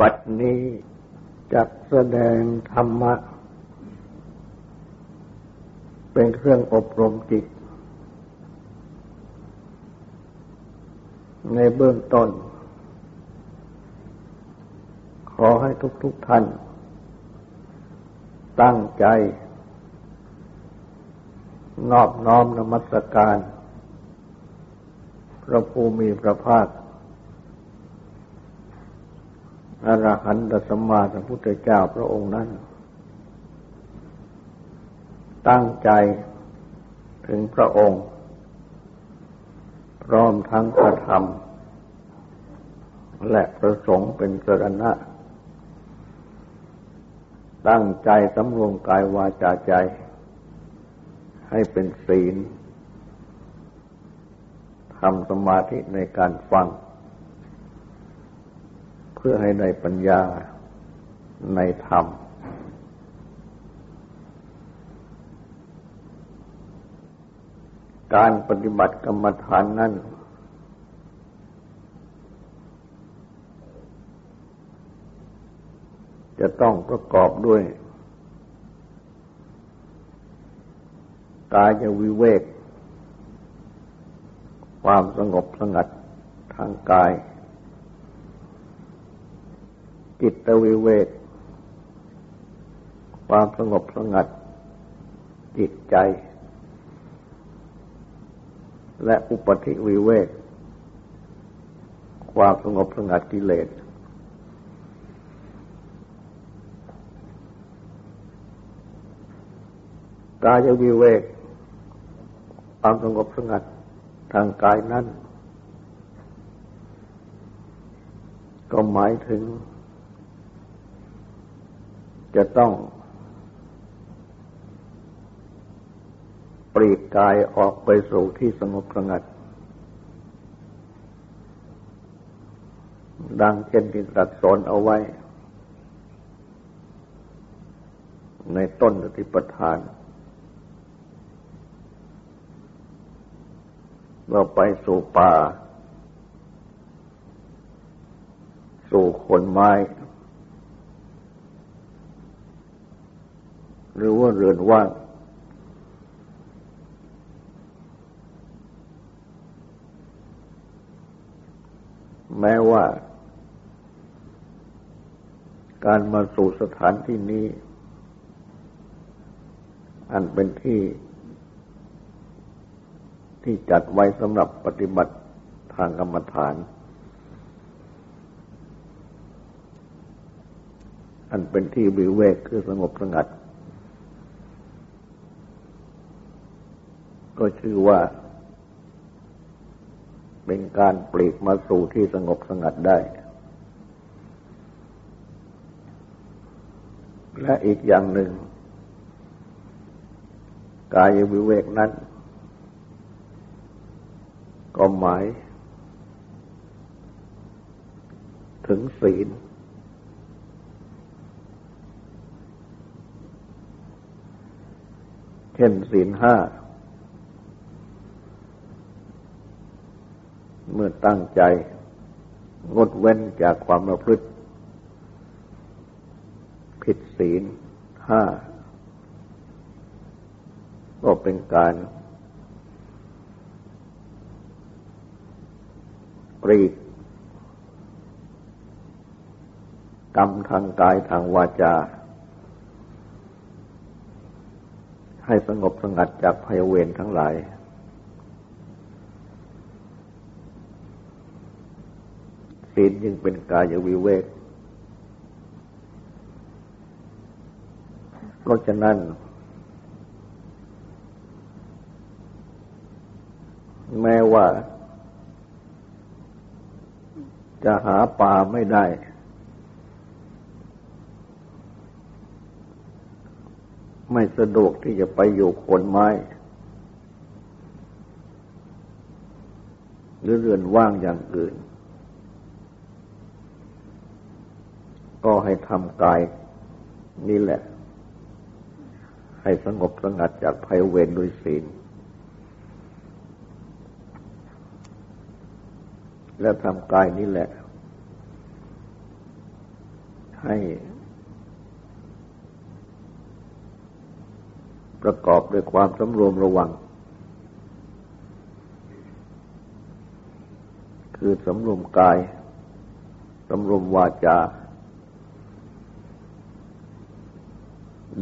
บัดนี้จักแสดงธรรมะ เป็นเครื่องอบรมจิต ในเบื้องต้น ขอให้ทุกๆทท่าน ตั้งใจ นอบน้อมนมัสการ พระภูมิพระภาค อรหันตสัมมาสัมพุทธเจ้าพระองค์นั้น ตั้งใจถึงพระองค์ พร้อมทั้งพระธรรม และประสงค์เป็นสรณะ ตั้งใจสำรวมกายวาจาใจ ให้เป็นศีลทำสมาธิในการฟัง พื่อให้ได้ปัญญาในธรรม การปฏิบัติกรรมฐานนั้นจะต้องประกอบด้วย กายวิเวก ความสงบสงัดทางกาย จิตวิเวก ความสงบสงัด จิตใจ และอุปธิวิเวก ความสงบสงัดกิเลส กายวิเวก ความสงบสงัดทางกายนั้นก็หมายถึง จะต้องปรีกกายออกไปสู่ที่สงบสงัด ดังเช่นที่ตรัสสอนเอาไว้ ในต้นอธิปทาน เราไปสู่ป่า สู่คนไม้ หรือว่าเรือนว่าง แม้ว่า การมาสู่สถานที่นี้ อันเป็นที่ที่จัดไว้สำหรับปฏิบัติทางกรรมฐาน อันเป็นที่วิเวกคือสงบสงัด ก็ชื่อว่า เป็นการปลีกมาสู่ที่สงบสงัดได้ และอีกอย่างหนึ่ง กายวิเวกนั้น ก็หมาย ถึงศีลเช่นศีลห้า เมื่อตั้งใจ งดเว้นจากความประพฤติผิดศีลห้าก็เป็นการปรีกกรรมทางกายทางวาจา ให้สงบสงัดจากภัยเวรทั้งหลาย ศีลยังเป็นกายวิเวก เพราะฉะนั้น แม้ว่า จะหาป่าไม่ได้ ไม่สะดวกที่จะไปอยู่คนไม้หรือเรือนว่างอย่างอื่น ก็ให้ทำกายนี่แหละ ให้สงบสงัดจากภัยเวรด้วยศีล และทำกายนี่แหละ ให้ประกอบด้วยความสำรวมระวัง คือสำรวมกาย สำรวมวาจา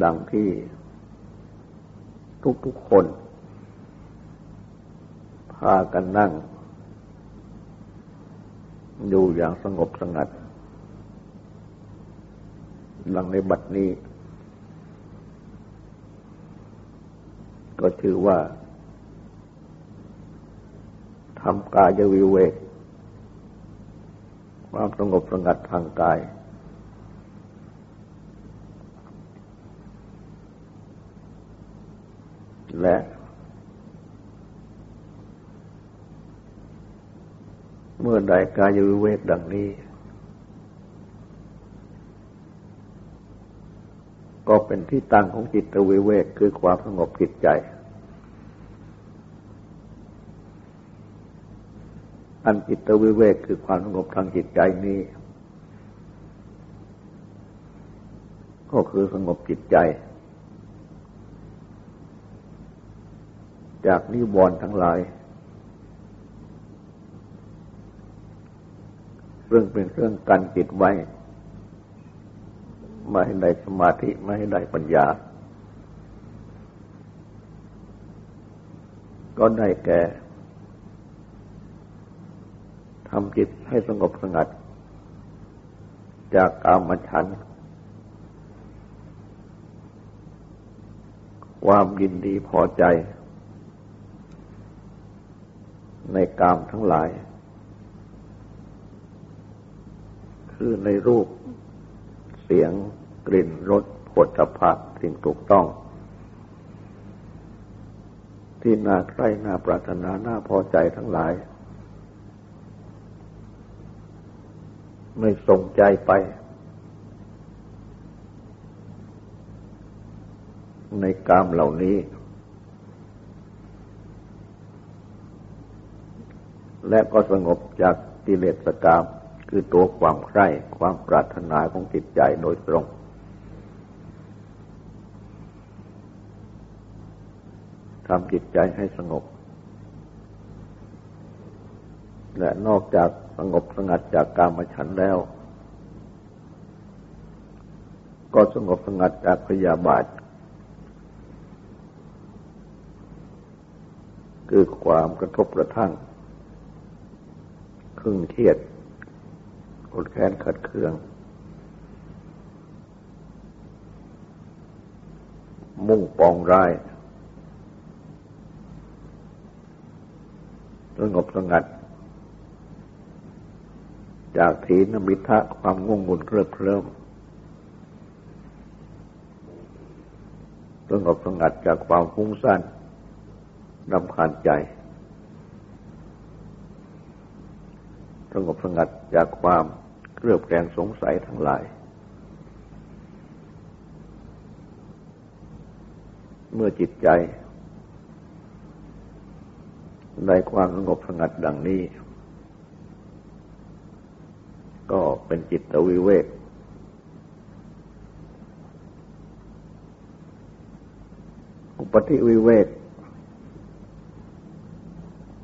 ดังที่ทุกๆคน พากันนั่ง อยู่อย่างสงบสงัด ดังในบัดนี้ ก็ถือว่าทำกายวิเวกความสงบสงัดทางกาย และ เมื่อใดกายวิเวกดังนี้ ก็เป็นที่ตั้งของจิตวิเวกคือความสงบจิตใจ อันจิตวิเวกคือความสงบทางจิตใจนี้ ก็คือสงบจิตใจ จากนิวรณ์ทั้งหลายเรื่องเป็นเครื่องกันจิตไว้ ไม่ให้ได้สมาธิไม่ให้ได้ปัญญา ก็ได้แก่ทำจิตให้สงบสงัด จากกามฉันความยินดีพอใจ ในกามทั้งหลาย คือในรูปเสียงกลิ่นรสผลตภะสิ่งถูกต้อง ที่น่าใคร่น่าปรารถนาน่าพอใจทั้งหลาย ไม่ส่งใจไป ในกามเหล่านี้ และก็สงบจากกิเลสกรรมคือตัวความใคร่ความปรารถนาของจิตใจโดยตรง ทำจิตใจให้สงบ และนอกจากสงบสงัดจากกามฉันแล้ว ก็สงบสงัดจากพยาบาท คือความกระทบกระทั่ง ครึ่งเครียดกดแค้นขัดเคือง มุ่งปองร้ายสงบสงัด จากถีนมิทะความงงงุนเคลิบเคลิ้มสงบสงัดจากความฟุ้งซ่านรำคาญใจ สงบสงัดจากความเครือบแคลงสงสัยทั้งหลาย เมื่อจิตใจ ในความสงบสงัดดังนี้ ก็เป็นจิตวิเวกอุปธิวิเวก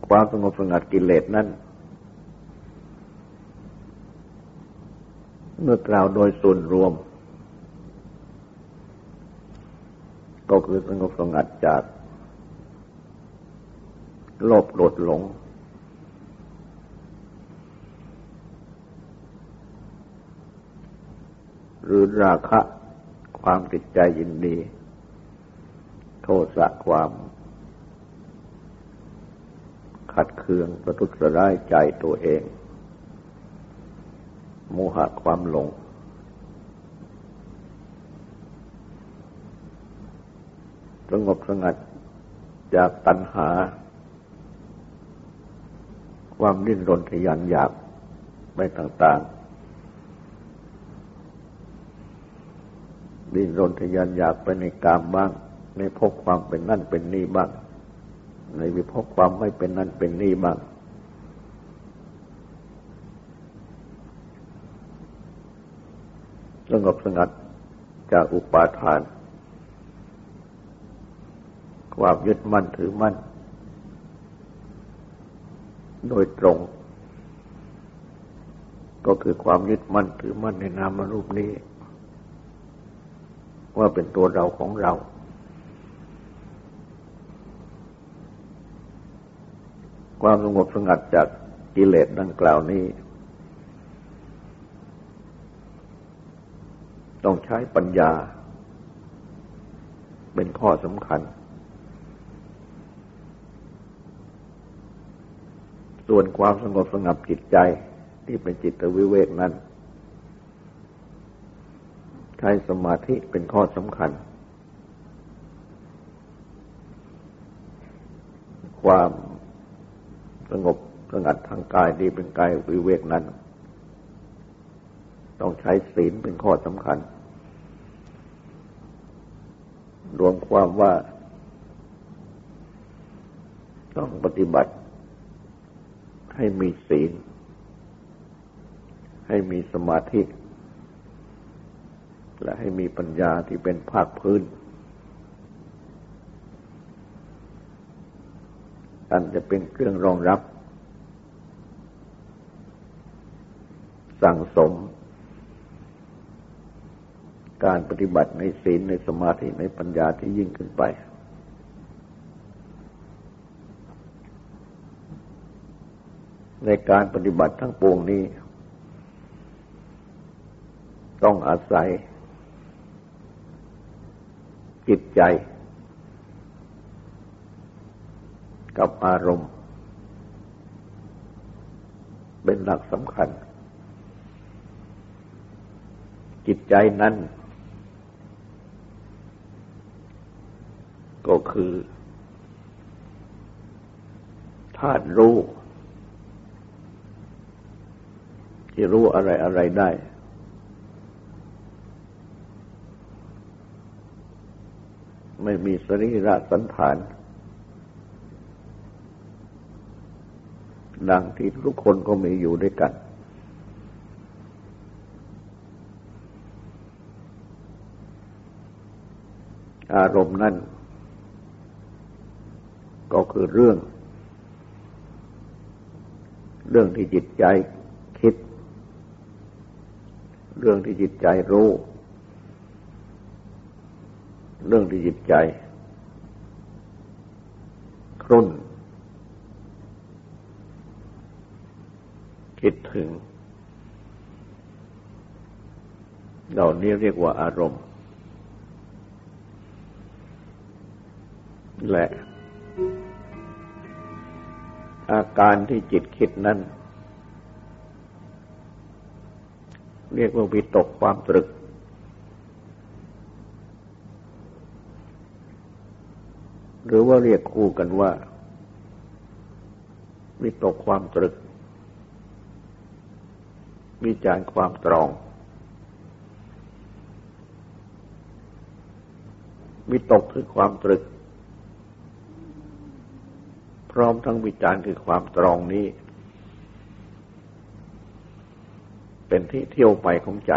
ความสงบสงัดกิเลสนั้น เมื่อกล่าวโดยส่วนรวม ก็คือสงบสงัดจาก โลภโกรธหลง หรือราคะ ความติดใจยินดี โทสะความขัดเคืองประทุษร้ายใจตัวเอง โมหะความหลง สงบสงัดจากตัณหา ความดิ้นรนทยานอยากไปต่างๆ ดิ้นรนทยานอยากไปในกามบ้าง ในพบความเป็นนั่นเป็นนี่บ้าง ในวิพบความไม่เป็นนั่นเป็นนี่บ้าง สงบสงัดจากอุปาทาน ความยึดมั่นถือมั่น โดยตรง ก็คือความยึดมั่นถือมั่นในนามรูปนี้ ว่าเป็นตัวเราของเรา ความสงบสงัดจากกิเลสดังกล่าวนี้ ต้องใช้ปัญญา เป็นข้อสำคัญ ส่วนความสงบสงับจิตใจที่เป็นจิตวิเวกนั้น ใช้สมาธิเป็นข้อสำคัญ ความสงบสงัดทางกายดีเป็นกายวิเวกนั้น ต้องใช้ศีลเป็นข้อสำคัญ รวมความว่า ต้องปฏิบัติ ให้มีศีล ให้มีสมาธิ และให้มีปัญญาที่เป็นภาคพื้น อันจะเป็นเครื่องรองรับ สั่งสม การปฏิบัติในศีลในสมาธิในปัญญาที่ยิ่งขึ้นไป ในการปฏิบัติทั้งปวงนี้ ต้องอาศัย จิตใจ กับอารมณ์ เป็นหลักสำคัญ จิตใจนั้น ก็คือธาตุรู้ ที่รู้อะไรอะไรได้ ไม่มีสรีระสันฐาน ดังที่ทุกคนก็มีอยู่ด้วยกันอารมณ์นั่น ก็คือเรื่อง เรื่องที่จิตใจคิด เรื่องที่จิตใจรู้ เรื่องที่จิตใจครุ่นคิดถึง เหล่านี้เรียกว่าอารมณ์ และ อาการที่จิตคิดนั้น เรียกว่าวิตกความตรึก หรือว่าเรียกคู่กันว่า วิตกความตรึก วิจารความตรอง วิตกคือความตรึก ร้อมทั้งวิจารณ์คือความตรองนี้ เป็นที่เที่ยวไปของใจ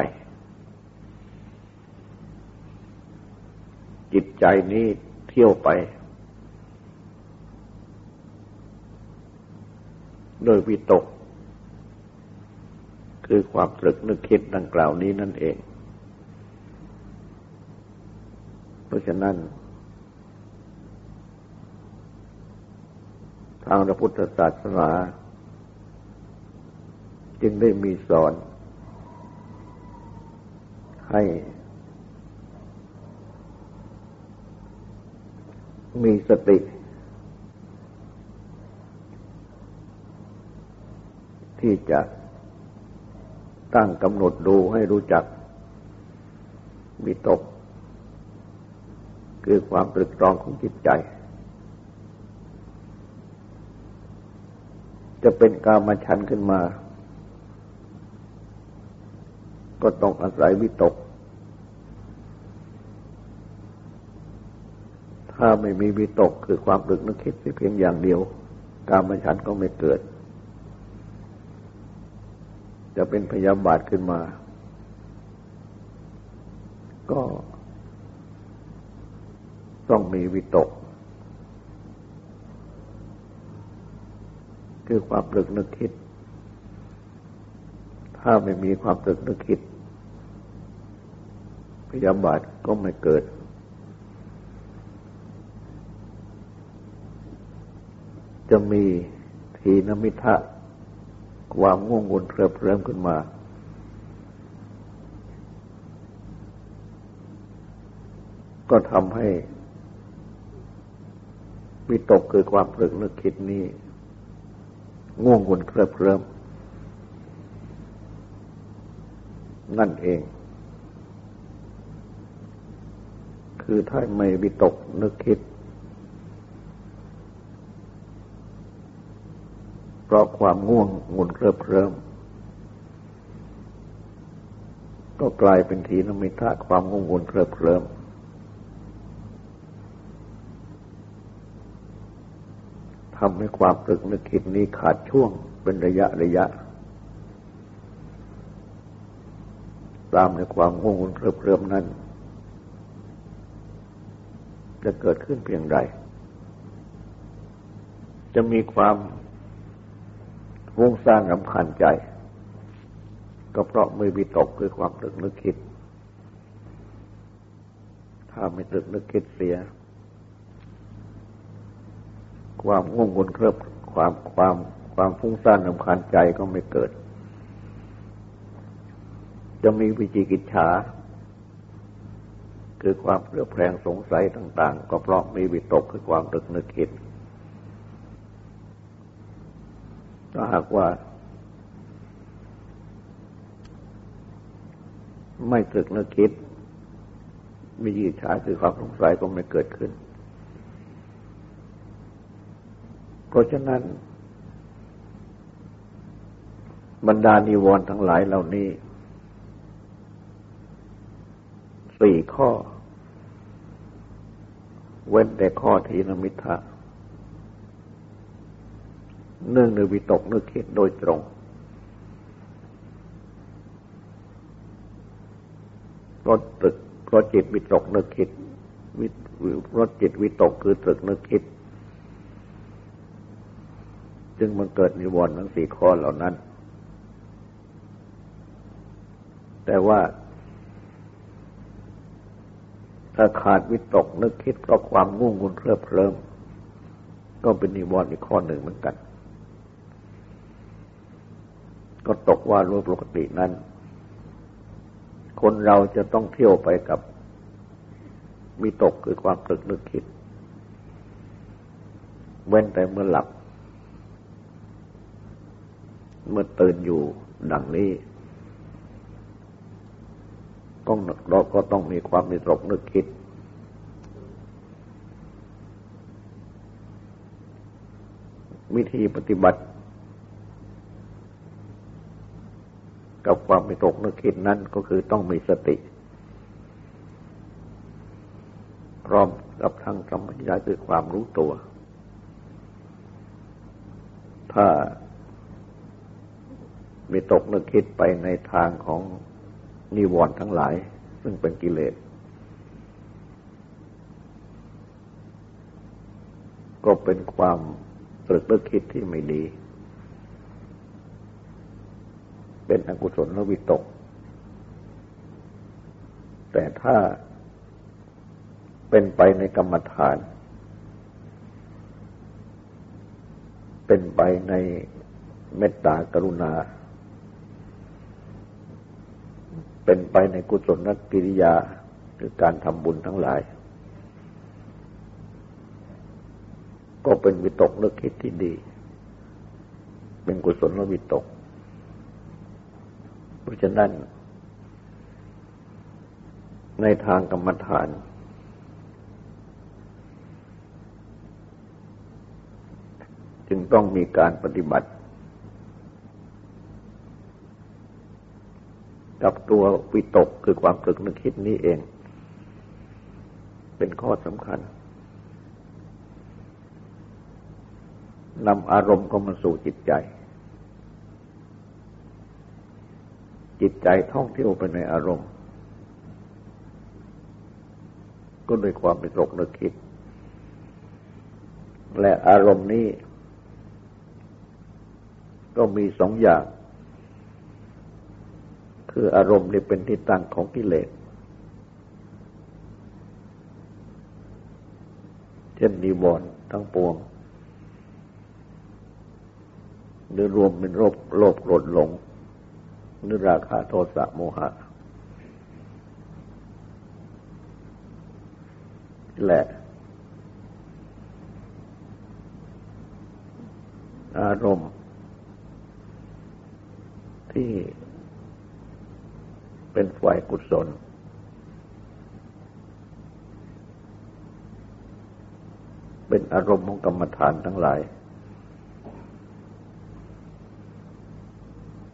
จิตใจนี้เที่ยวไป โดยวิตก คือความตรึกนึกคิดดังกล่าวนี้นั่นเอง เพราะฉะนั้น ทางพระพุทธศาสนา จึงได้มีสอน ให้มีสติ ที่จะตั้งกำหนดดูให้รู้จักมีตก คือความตรึกตรองของจิตใจ จะเป็นกามฉันขึ้นมา ก็ต้องอาศัยวิตก ถ้าไม่มีวิตกคือความรึกนึกคิดเพียงอย่างเดียว กามฉันก็ไม่เกิด จะเป็นพยาบาทขึ้นมา ก็ต้องมีวิตก คือความตรึกนึกคิด ถ้าไม่มีความตรึกนึกคิด พยาบาทก็ไม่เกิด จะมีทีนมิทะความง่วงวุ่นเคลิบเคลิ้มขึ้นมา ก็ทำให้วิตกคือความตรึกนึกคิดนี้ ง่วงวุ่นเคลิบเคลิ้มนั่นเอง คือถ้าไม่วิตกนึกคิด เพราะความง่วงงุนเคลิบเคลิ้มก็กลายเป็นทีนมิทะความง่วงงุนเคลิบเคลิ้ม ทำให้ความตรึกนึกคิดนี้ขาดช่วงเป็นระยะระยะ ตามในความง่วงงุนเคลิบเคลิมนั้น จะเกิดขึ้นเพียงใด จะมีความฟุ้งซ่านรำคาญใจ ก็เพราะมือวิตกคือความตรึกนึกคิด ถ้าไม่ตรึกนึกคิดเสีย ความง่วงวนเคลิบความความความฟุ้งซ่านรำคาญใจก็ไม่เกิด จะมีวิจิกิจฉา คือความเปลือแปลงสงสัยต่าง ๆ ก็เพราะมีวิตกคือความตรึกนึกคิดถ้าหากว่า ไม่ตึกนึกคิดมียิฉาคือความสงสัยก็ไม่เกิดขึ้น เพราะฉะนั้น บรรดานิวรณ์ทั้งหลายเหล่านี้สี่ข้อ เว้นแต่ข้อทีนมิทะเนื่องในวิตกนึกคิดโดยตรง รถตึกรถจิตวิตกนึกคิดรถจิตวิตกคือตึกนึกคิด จึงมันเกิดนิวรณ์ทั้งสี่ข้อเหล่านั้น แต่ว่าถ้าขาดวิตกนึกคิดเพราะความง่วงงุนเคลิบเคลิ้มก็เป็นนิวรณ์อีกข้อหนึ่งเหมือนกัน ก็ตกว่ารู้ปกตินั้น คนเราจะต้องเที่ยวไปกับมีตกคือความตึกนึกคิด เว้นแต่เมื่อหลับ เมื่อตื่นอยู่ดังนี้ต้องเราก็ต้องมีความมีตรกนึกคิด วิธีปฏิบัติ กับความไม่ตกนึกคิดนั้นก็คือต้องมีสติ พร้อมกับทางธรรมญาคือความรู้ตัว ถ้า มีตกนึกคิดไปในทางของนิวรณ์ทั้งหลาย ซึ่งเป็นกิเลส ก็เป็นความตรึกนึกคิดที่ไม่ดี เป็นอกุศลลวิตก แต่ถ้าเป็นไปในกรรมฐาน เป็นไปในเมตตากรุณา เป็นไปในกุศลนักกิริยาคือการทำบุญทั้งหลาย ก็เป็นวิตกนึกคิดที่ดี เป็นกุศลลวิตก เพราะฉะนั้น ในทางกรรมฐาน จึงต้องมีการปฏิบัติ กับตัววิตกคือความตึกนึกคิดนี้เอง เป็นข้อสำคัญนำอารมณ์เข้ามาสู่จิตใจ จิตใจท่องเที่ยวไปในอารมณ์ ก็ด้วยความเป็นตกนึกคิด และอารมณ์นี้ ก็มีสองอย่าง คืออารมณ์ที่เป็นที่ตั้งของกิเลส เช่นนิวรณ์ทั้งปวง หรือรวมเป็นโรคโลภโกรธหลง หรือราคะโทสะโมหะและ อารมณ์ที่ เป็นฝ่ายกุศล เป็นอารมณ์ของกรรมฐานทั้งหลาย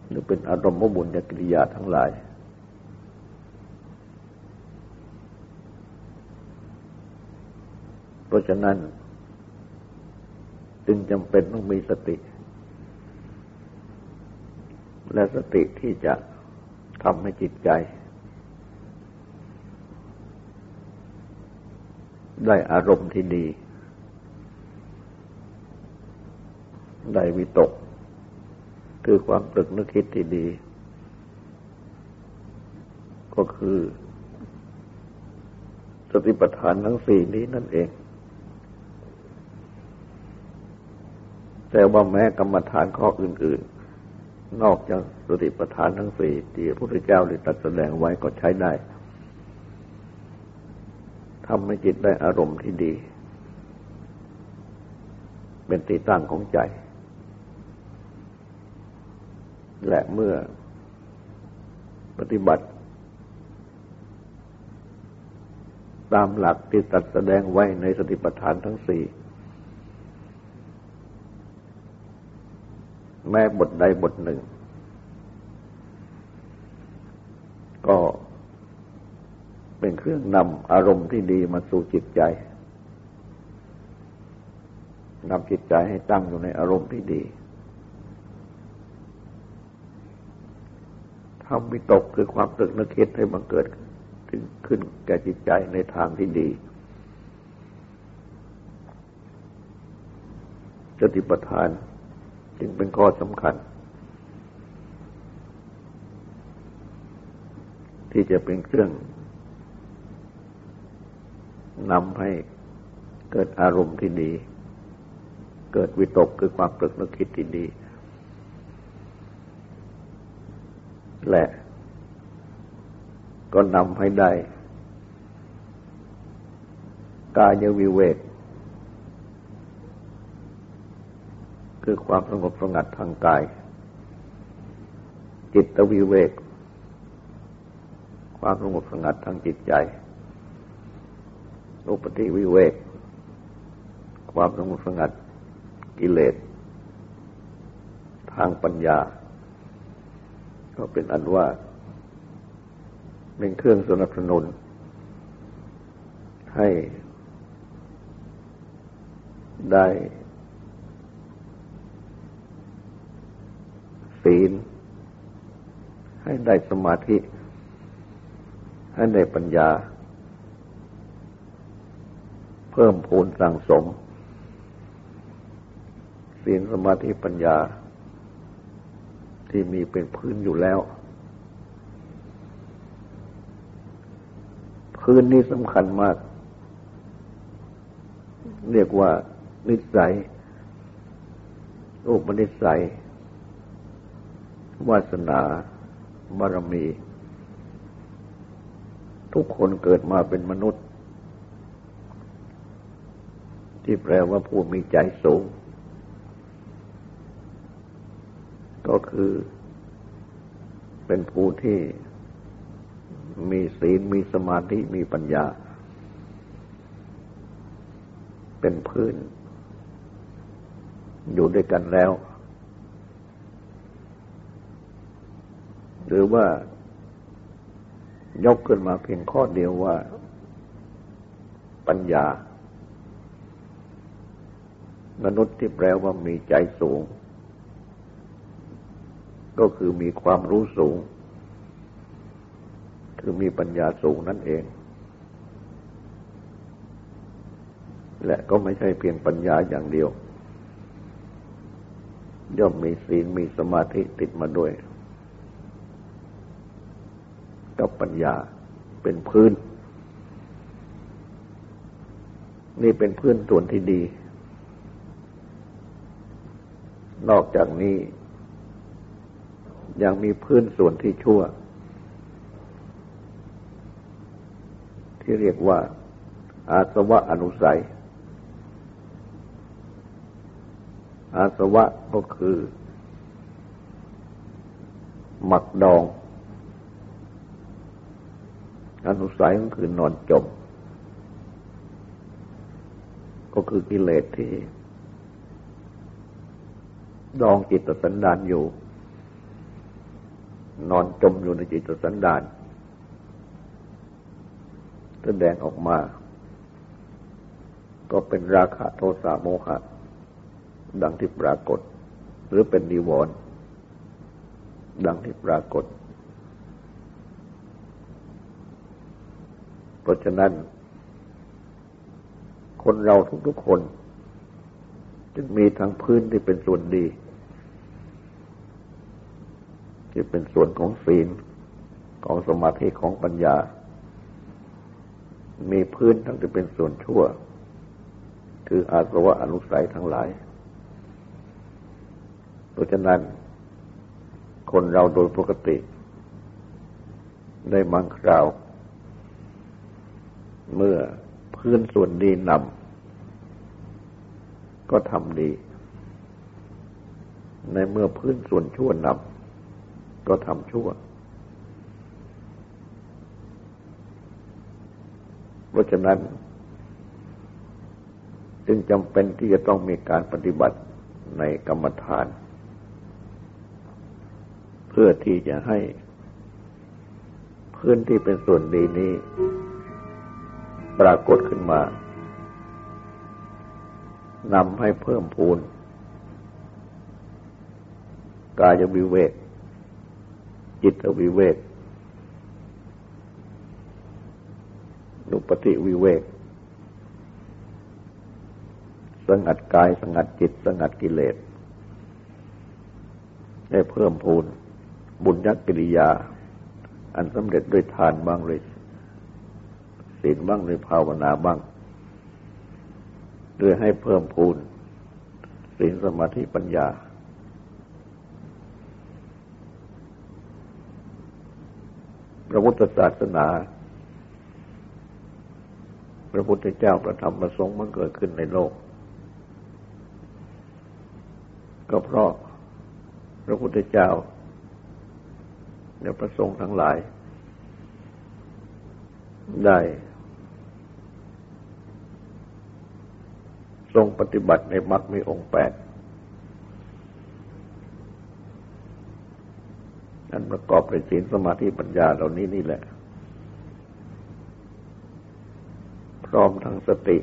หรือเป็นอารมณ์ของบุญญกิริยาทั้งหลาย เพราะฉะนั้น จึงจำเป็นต้องมีสติ และสติที่จะ ทำให้จิตใจ ได้อารมณ์ที่ดี ได้วิตก คือความตรึกนึกคิดที่ดี ก็คือสติปัฏฐานทั้งสี่นี้นั่นเอง แต่ว่าแม้กรรมฐานข้ออื่น ๆ นอกจากสติปัฏฐานทั้งสี่ที่พระพุทธเจ้าได้ตรัสแสดงไว้ก็ใช้ได้ทำให้จิตได้อารมณ์ที่ดี เป็นตีตั้งของใจ และเมื่อปฏิบัติ ตามหลักที่ตัดแสดงไว้ในสติปัฏฐานทั้งสี่ ม้บทใดบทหนึ่ง ก็เป็นเครื่องนำอารมณ์ที่ดีมาสู่จิตใจนำจิตใจให้ตั้งอยู่ในอารมณ์ที่ดีทำวิตกคือความตึกนึกคิดให้มันเกิดถึงขึ้นแก่จิตใจในทางที่ดีสติปัฏฐาน จึงเป็นข้อสำคัญ ที่จะเป็นเครื่องนำให้เกิดอารมณ์ที่ดี เกิดวิตกคือความตรึกนึกคิดที่ดี และก็นำให้ได้กายวิเวก คือความสงบสงัดทางกาย จิตวิเวก ความสงบสงัดทางจิตใจ อุปติวิเวก ความสงบสงัดกิเลส ทางปัญญา ก็เป็นอันว่า เป็นเครื่องสนับสนุน ให้ได้ศีล ให้ได้สมาธิ ให้ได้ปัญญา เพิ่มพูนสั่งสม ศีลสมาธิปัญญา ที่มีเป็นพื้นอยู่แล้ว พื้นนี้สำคัญมาก เรียกว่านิสัยอุปนิสัยวาสนา บารมี ทุกคนเกิดมาเป็นมนุษย์ ที่แปลว่าผู้มีใจสูง ก็คือเป็นผู้ที่มีศีลมีสมาธิมีปัญญา เป็นพื้น อยู่ด้วยกันแล้ว รือว่ายกขึ้นมาเพียงข้อเดียวว่า ปัญญา มนุษย์ที่แปลว่ามีใจสูง ก็คือมีความรู้สูง คือมีปัญญาสูงนั่นเอง และก็ไม่ใช่เพียงปัญญาอย่างเดียว ย่อมมีศีลมีสมาธิติดมาด้วย กับปัญญาเป็นพื้น นี่เป็นพื้นส่วนที่ดี นอกจากนี้ยังมีพื้นส่วนที่ชั่ว ที่เรียกว่า อาสวะอนุสัย อาสวะก็คือ หมักดอง อนุสัยก็คือนอนจม ก็คือกิเลสที่ดองจิตสันดานอยู่ นอนจมอยู่ในจิตสันดานแสดงออกมา ก็เป็นราคะโทสะโมหะ ดังที่ปรากฏ หรือเป็นนิวรณ์ดังที่ปรากฏ เพราะฉะนั้น คนเราทุกๆคน จึงมีทั้งพื้นที่เป็นส่วนดี ที่เป็นส่วนของศีลของสมาธิของปัญญา มีพื้นทั้งที่เป็นส่วนชั่ว คืออาสวะอนุสัยทั้งหลาย เพราะฉะนั้น คนเราโดยปกติได้มังคราว เมื่อพื้นส่วนดีนำก็ทำดี ในเมื่อพื้นส่วนชั่วนำก็ทำชั่ว เพราะฉะนั้น จึงจำเป็นที่จะต้องมีการปฏิบัติในกรรมฐาน เพื่อที่จะให้พื้นที่เป็นส่วนดีนี้ ปรากฏขึ้นมานำให้เพิ่มพูน กายวิเวก จิตวิเวกนุปติวิเวก สงัดกายสงัดจิต สงัดกิเลสให้เพิ่มพูน บุญยักกิริยา อันสำเร็จด้วยทานบางเลย ศีลบ้างหรือภาวนาบ้างโดยให้เพิ่มพูนศีลสมาธิปัญญา พระพุทธศาสนา พระพุทธเจ้าประธรรมประสงค์มันเกิดขึ้นในโลก ก็เพราะพระพุทธเจ้าและประสงค์ทั้งหลาย ได้ ทรงปฏิบัติในมรรคมีองค์แปดนั้นประกอบด้วยศีลสมาธิปัญญาเหล่านี้นี่แหละ พร้อมทั้งสติ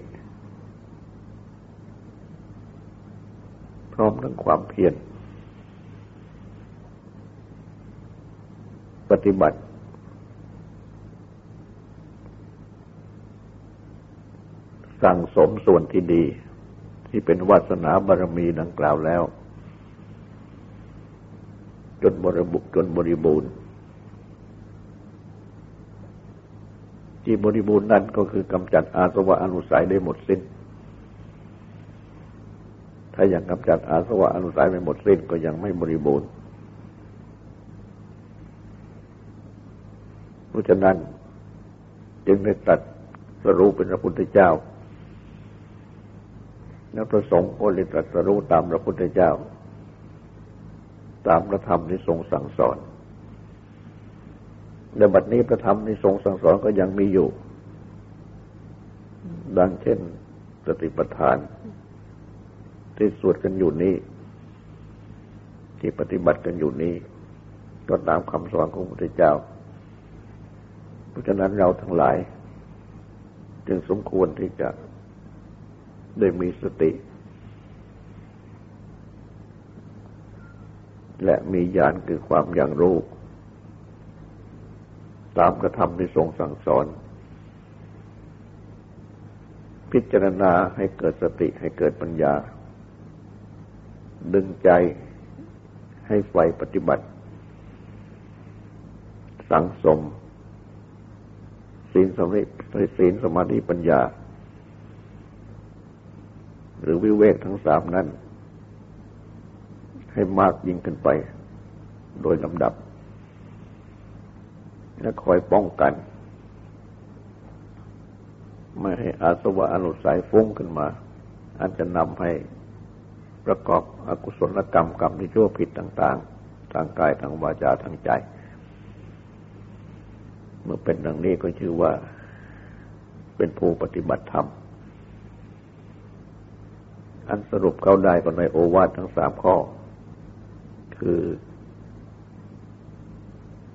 พร้อมทั้งความเพียรปฏิบัติสั่งสมส่วนที่ดี ที่เป็นวาสนาบารมีดังกล่าวแล้ว จนบริบุกจนบริบูรณ์ ที่บริบูรณ์นั้นก็คือกำจัดอาสวะอนุสัยได้หมดสิ้น ถ้ายังกำจัดอาสวะอนุสัยไม่หมดสิ้นก็ยังไม่บริบูรณ์เพราะฉะนั้นจึงได้ตัดสรุปเป็นพระพุทธเจ้า แล้วพระสงฆ์ก็เลยตรัสรู้ตามพระพุทธเจ้า ตามพระธรรมที่ทรงสั่งสอนในบัดนี้พระธรรมที่ทรงสั่งสอนก็ยังมีอยู่ ดังเช่นสติปัฏฐาน ที่สวดกันอยู่นี้ ที่ปฏิบัติกันอยู่นี้ ก็ตามคำสอนของพระพุทธเจ้า เพราะฉะนั้นเราทั้งหลาย จึงสมควรที่จะ ได้มีสติ และมีญาณคือความอย่างรู้ ตามกระทำที่ทรงสั่งสอน พิจารณาให้เกิดสติให้เกิดปัญญา ดึงใจให้ไฟปฏิบัติ สังสมศีลสมาธิศีลสมาธิปัญญา หรือวิเวกทั้งสามนั้น ให้มากยิ่งขึ้นไป โดยลำดับ และคอยป้องกัน ไม่ให้อาสวะอนุสัยฟุ้งขึ้นมา อันจะนำให้ประกอบอกุศลกรรมกรรมที่ชั่วผิดต่าง ๆ ทางกายทางวาจาทางใจ เมื่อเป็นดังนี้ก็ชื่อว่าเป็นผู้ปฏิบัติธรรม อันสรุปเข้าได้ก็ในโอวาททั้งสามข้อ คือ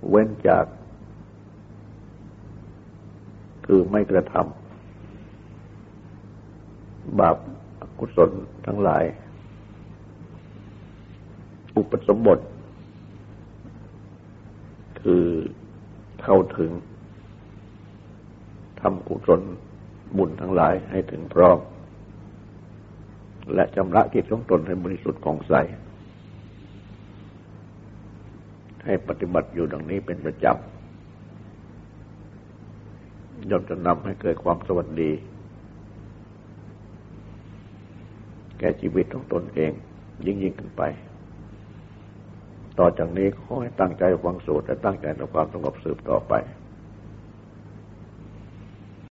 เว้นจาก คือไม่กระทำบาปกุศลทั้งหลาย อุปสมบท คือเข้าถึงทำกุศลบุญทั้งหลายให้ถึงพร้อม และชำระกิจของตนให้บริสุทธิ์ของใส ให้ปฏิบัติอยู่ดังนี้เป็นประจำย่อมจะนำให้เกิดความสวัสดี แก่ชีวิตของตนเอง ยิ่งยิ่งขึ้นไป ต่อจากนี้ขอให้ตั้งใจฟังสูตรและตั้งใจทำความสงบสืบต่อไป